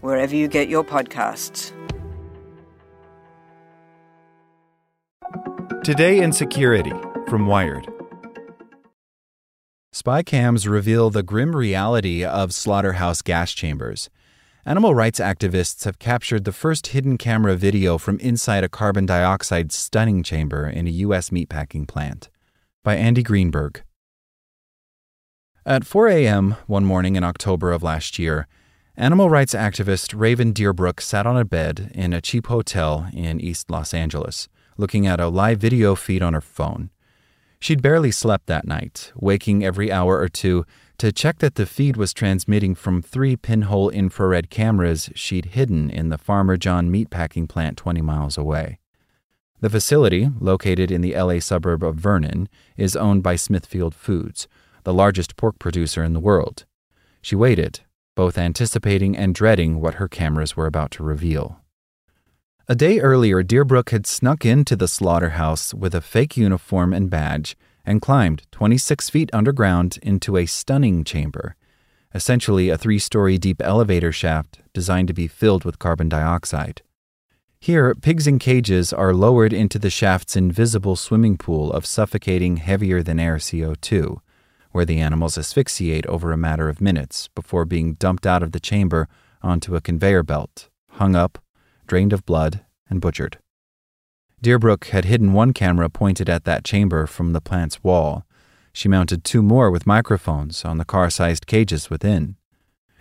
wherever you get your podcasts. Today in Security from Wired. Spy cams reveal the grim reality of slaughterhouse gas chambers. Animal rights activists have captured the first hidden camera video from inside a carbon dioxide stunning chamber in a U.S. meatpacking plant. By Andy Greenberg. At 4 a.m. one morning in October of last year, animal rights activist Raven Deerbrook sat on a bed in a cheap hotel in East Los Angeles looking at a live video feed on her phone. She'd barely slept that night, waking every hour or two to check that the feed was transmitting from three pinhole infrared cameras she'd hidden in the Farmer John meatpacking plant 20 miles away. The facility, located in the LA suburb of Vernon, is owned by Smithfield Foods, the largest pork producer in the world. She waited, both anticipating and dreading what her cameras were about to reveal. A day earlier, Deerbrook had snuck into the slaughterhouse with a fake uniform and badge and climbed 26 feet underground into a stunning chamber, essentially a three story deep elevator shaft designed to be filled with carbon dioxide. Here, pigs in cages are lowered into the shaft's invisible swimming pool of suffocating, heavier than air CO2, where the animals asphyxiate over a matter of minutes before being dumped out of the chamber onto a conveyor belt, hung up, drained of blood, and butchered. Deerbrook had hidden one camera pointed at that chamber from the plant's wall. She mounted two more with microphones on the car sized cages within.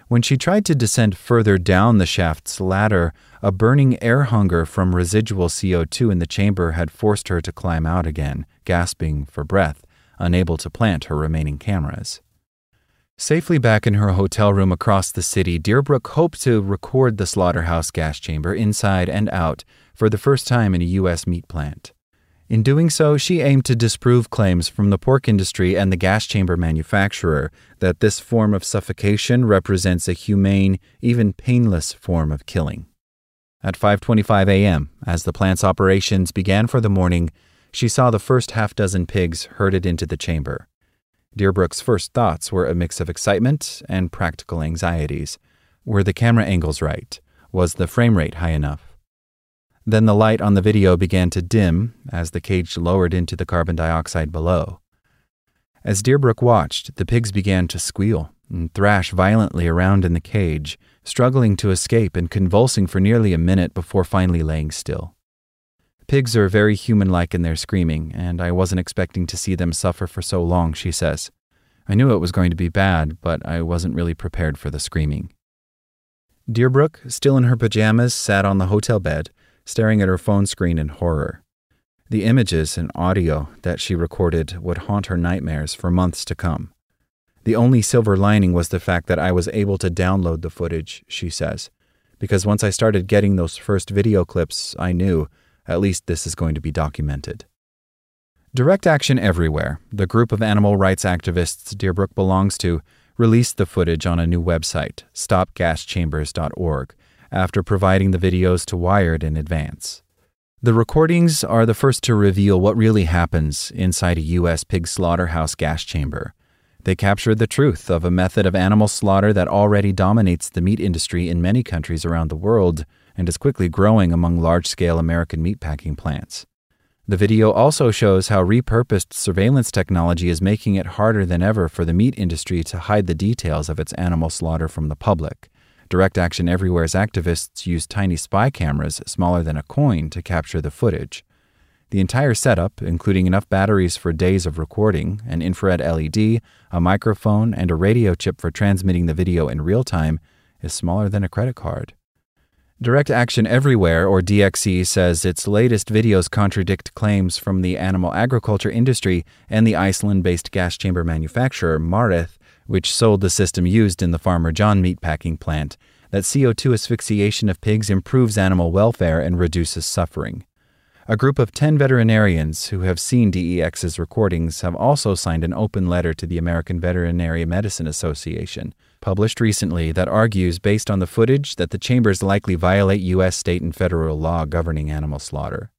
When she tried to descend further down the shaft's ladder, a burning air hunger from residual CO2 in the chamber had forced her to climb out again, gasping for breath, unable to plant her remaining cameras. Safely back in her hotel room across the city, Deerbrook hoped to record the slaughterhouse gas chamber inside and out for the first time in a U.S. meat plant. In doing so, she aimed to disprove claims from the pork industry and the gas chamber manufacturer that this form of suffocation represents a humane, even painless form of killing. At 5:25 a.m., as the plant's operations began for the morning, she saw the first half dozen pigs herded into the chamber. Deerbrook's first thoughts were a mix of excitement and practical anxieties. Were the camera angles right? Was the frame rate high enough? Then the light on the video began to dim as the cage lowered into the carbon dioxide below. As Deerbrook watched, the pigs began to squeal and thrash violently around in the cage, struggling to escape and convulsing for nearly a minute before finally laying still. Pigs are very human like in their screaming, and I wasn't expecting to see them suffer for so long, she says. I knew it was going to be bad, but I wasn't really prepared for the screaming. Deerbrook, still in her pajamas, sat on the hotel bed, staring at her phone screen in horror. The images and audio that she recorded would haunt her nightmares for months to come. The only silver lining was the fact that I was able to download the footage, she says, because once I started getting those first video clips, I knew at least this is going to be documented. Direct Action Everywhere, the group of animal rights activists Deerbrook belongs to, released the footage on a new website, stopgaschambers.org, after providing the videos to Wired in advance. The recordings are the first to reveal what really happens inside a U.S. pig slaughterhouse gas chamber. They capture the truth of a method of animal slaughter that already dominates the meat industry in many countries around the world and is quickly growing among large scale American meatpacking plants. The video also shows how repurposed surveillance technology is making it harder than ever for the meat industry to hide the details of its animal slaughter from the public. Direct Action Everywhere's activists use tiny spy cameras smaller than a coin to capture the footage. The entire setup, including enough batteries for days of recording, an infrared LED, a microphone, and a radio chip for transmitting the video in real time, is smaller than a credit card. Direct Action Everywhere, or DXE, says its latest videos contradict claims from the animal agriculture industry and the Iceland based gas chamber manufacturer Marith, which sold the system used in the Farmer John meatpacking plant, that CO2 asphyxiation of pigs improves animal welfare and reduces suffering. A group of 10 veterinarians who have seen DXE's recordings have also signed an open letter to the American Veterinary Medicine Association, published recently, that argues, based on the footage, that the chambers likely violate U.S. state and federal law governing animal slaughter.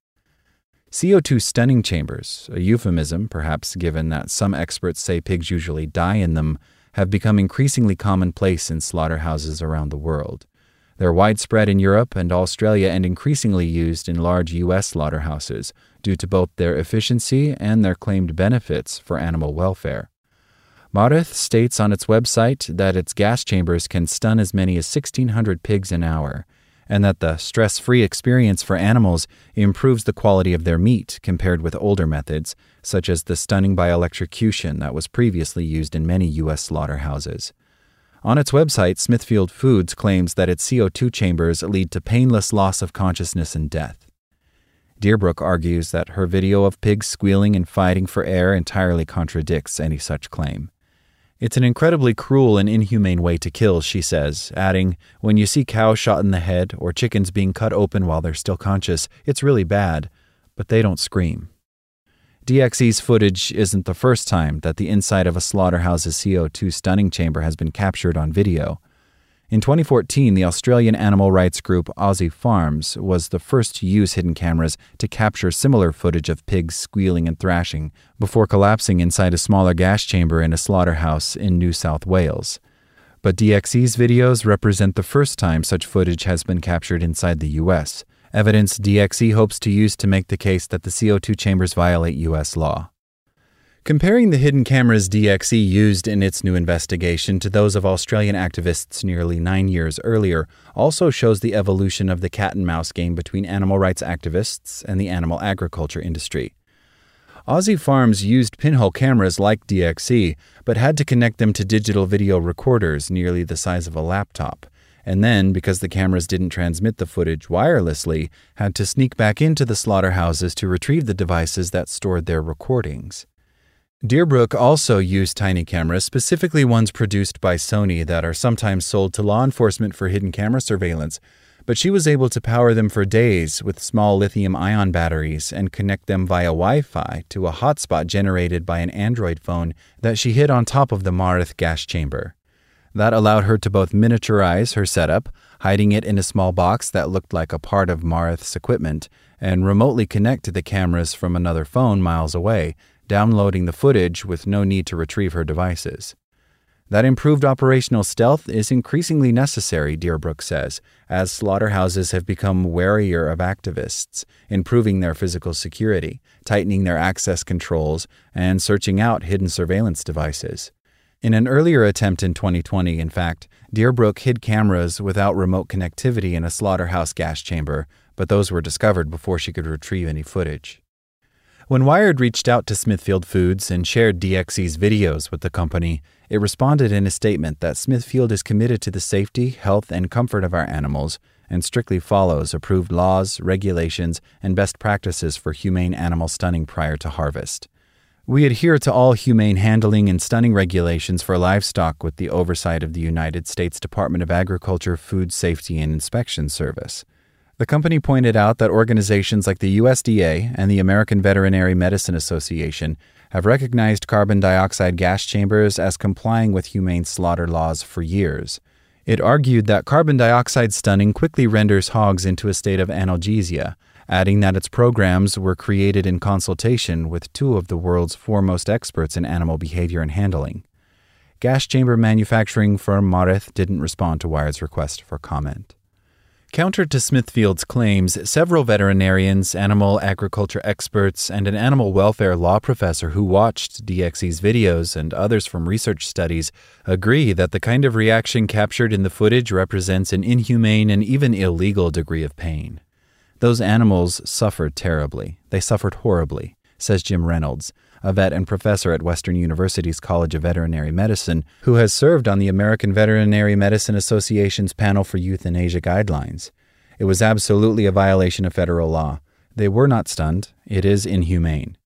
CO2 stunning chambers, a euphemism perhaps given that some experts say pigs usually die in them, have become increasingly commonplace in slaughterhouses around the world. They're widespread in Europe and Australia and increasingly used in large U.S. slaughterhouses due to both their efficiency and their claimed benefits for animal welfare. Marith states on its website that its gas chambers can stun as many as 1,600 pigs an hour, and that the stress free experience for animals improves the quality of their meat compared with older methods, such as the stunning by electrocution that was previously used in many U.S. slaughterhouses. On its website, Smithfield Foods claims that its CO2 chambers lead to painless loss of consciousness and death. Deerbrook argues that her video of pigs squealing and fighting for air entirely contradicts any such claim. It's an incredibly cruel and inhumane way to kill, she says, adding, When you see cows shot in the head or chickens being cut open while they're still conscious, it's really bad, but they don't scream. DXE's footage isn't the first time that the inside of a slaughterhouse's CO2 stunning chamber has been captured on video. In 2014, the Australian animal rights group Aussie Farms was the first to use hidden cameras to capture similar footage of pigs squealing and thrashing before collapsing inside a smaller gas chamber in a slaughterhouse in New South Wales. But DXE's videos represent the first time such footage has been captured inside the US evidence DXE hopes to use to make the case that the CO2 chambers violate U.S. law. Comparing the hidden cameras DXE used in its new investigation to those of Australian activists nearly nine years earlier also shows the evolution of the cat and mouse game between animal rights activists and the animal agriculture industry. Aussie Farms used pinhole cameras like DXE, but had to connect them to digital video recorders nearly the size of a laptop and then, because the cameras didn't transmit the footage wirelessly, had to sneak back into the slaughterhouses to retrieve the devices that stored their recordings. Deerbrook also used tiny cameras, specifically ones produced by Sony that are sometimes sold to law enforcement for hidden camera surveillance, but she was able to power them for days with small lithium ion batteries and connect them via Wi Fi to a hotspot generated by an Android phone that she hid on top of the Marith gas chamber. That allowed her to both miniaturize her setup, hiding it in a small box that looked like a part of Marith's equipment, and remotely connect to the cameras from another phone miles away, downloading the footage with no need to retrieve her devices. That improved operational stealth is increasingly necessary, Deerbrook says, as slaughterhouses have become warier of activists, improving their physical security, tightening their access controls, and searching out hidden surveillance devices. In an earlier attempt in 2020, in fact, Deerbrook hid cameras without remote connectivity in a slaughterhouse gas chamber, but those were discovered before she could retrieve any footage. When Wired reached out to Smithfield Foods and shared DXE's videos with the company, it responded in a statement that Smithfield is committed to the safety, health, and comfort of our animals and strictly follows approved laws, regulations, and best practices for humane animal stunning prior to harvest. We adhere to all humane handling and stunning regulations for livestock with the oversight of the United States Department of Agriculture Food Safety and Inspection Service. The company pointed out that organizations like the USDA and the American Veterinary Medicine Association have recognized carbon dioxide gas chambers as complying with humane slaughter laws for years. It argued that carbon dioxide stunning quickly renders hogs into a state of analgesia, adding that its programs were created in consultation with two of the world's foremost experts in animal behavior and handling. Gas chamber manufacturing firm Marith didn't respond to Wired's request for comment. Counter to Smithfield's claims, several veterinarians, animal agriculture experts, and an animal welfare law professor who watched DXE's videos and others from research studies agree that the kind of reaction captured in the footage represents an inhumane and even illegal degree of pain. Those animals suffered terribly. They suffered horribly, says Jim Reynolds, a vet and professor at Western University's College of Veterinary Medicine, who has served on the American Veterinary Medicine Association's panel for euthanasia guidelines. It was absolutely a violation of federal law. They were not stunned. It is inhumane.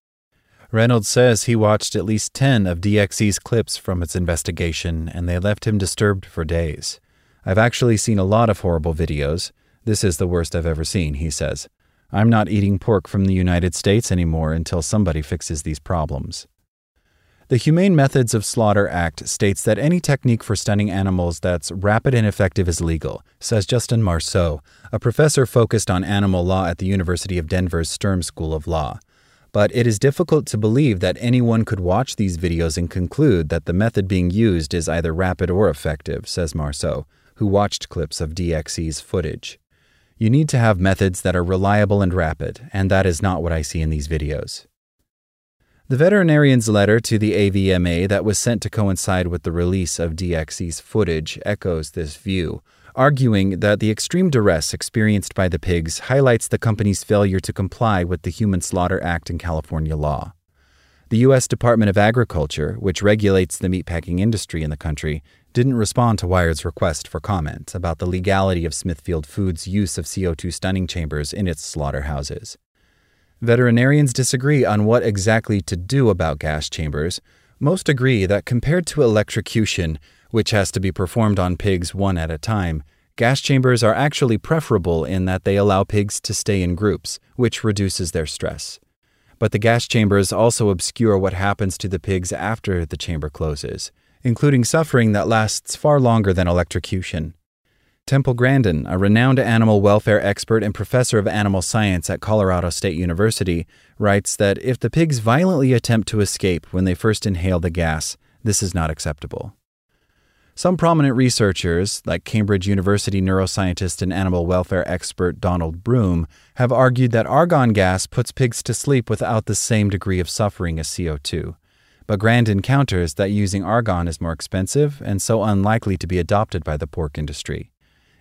Reynolds says he watched at least 10 of DXE's clips from its investigation, and they left him disturbed for days. I've actually seen a lot of horrible videos. This is the worst I've ever seen, he says. I'm not eating pork from the United States anymore until somebody fixes these problems. The Humane Methods of Slaughter Act states that any technique for stunning animals that's rapid and effective is legal, says Justin Marceau, a professor focused on animal law at the University of Denver's Sturm School of Law. But it is difficult to believe that anyone could watch these videos and conclude that the method being used is either rapid or effective, says Marceau, who watched clips of DXE's footage. You need to have methods that are reliable and rapid, and that is not what I see in these videos. The veterinarian's letter to the AVMA that was sent to coincide with the release of DXE's footage echoes this view, arguing that the extreme duress experienced by the pigs highlights the company's failure to comply with the Humane Slaughter Act and California law. The U.S. Department of Agriculture, which regulates the meatpacking industry in the country, didn't respond to Wired's request for comment about the legality of Smithfield Foods' use of CO2 stunning chambers in its slaughterhouses. Veterinarians disagree on what exactly to do about gas chambers. Most agree that compared to electrocution, which has to be performed on pigs one at a time, gas chambers are actually preferable in that they allow pigs to stay in groups, which reduces their stress. But the gas chambers also obscure what happens to the pigs after the chamber closes, including suffering that lasts far longer than electrocution. Temple Grandin, a renowned animal welfare expert and professor of animal science at Colorado State University, writes that if the pigs violently attempt to escape when they first inhale the gas, this is not acceptable. Some prominent researchers, like Cambridge University neuroscientist and animal welfare expert Donald Broom, have argued that argon gas puts pigs to sleep without the same degree of suffering as CO2. But Grandin counters that using argon is more expensive and so unlikely to be adopted by the pork industry.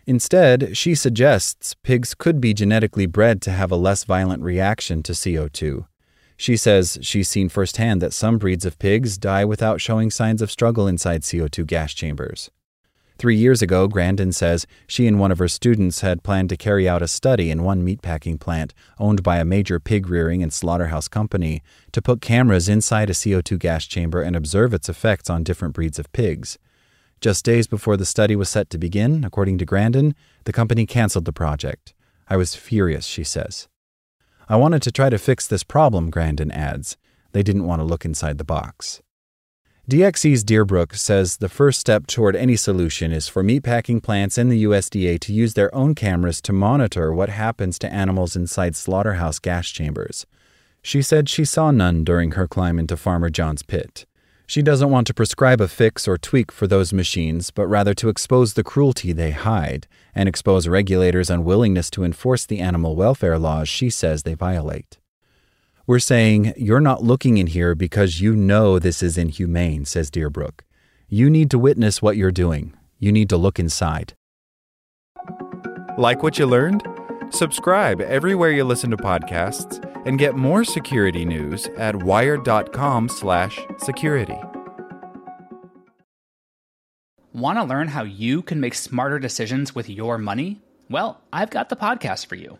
Instead, she suggests pigs could be genetically bred to have a less violent reaction to CO2, she says she's seen firsthand that some breeds of pigs die without showing signs of struggle inside CO2 gas chambers. Three years ago, Grandin says she and one of her students had planned to carry out a study in one meatpacking plant owned by a major pig rearing and slaughterhouse company to put cameras inside a CO2 gas chamber and observe its effects on different breeds of pigs. Just days before the study was set to begin, according to Grandin, the company canceled the project. I was furious, she says. I wanted to try to fix this problem, Grandin adds. They didn't want to look inside the box. DXE's Deerbrook says the first step toward any solution is for meatpacking plants and the USDA to use their own cameras to monitor what happens to animals inside slaughterhouse gas chambers. She said she saw none during her climb into Farmer John's pit. She doesn't want to prescribe a fix or tweak for those machines, but rather to expose the cruelty they hide and expose regulators' unwillingness to enforce the animal welfare laws she says they violate. We're saying you're not looking in here because you know this is inhumane, says Deerbrook. You need to witness what you're doing. You need to look inside. Like what you learned? Subscribe everywhere you listen to podcasts and get more security news at wired.com/security. Want to learn how you can make smarter decisions with your money? Well, I've got the podcast for you.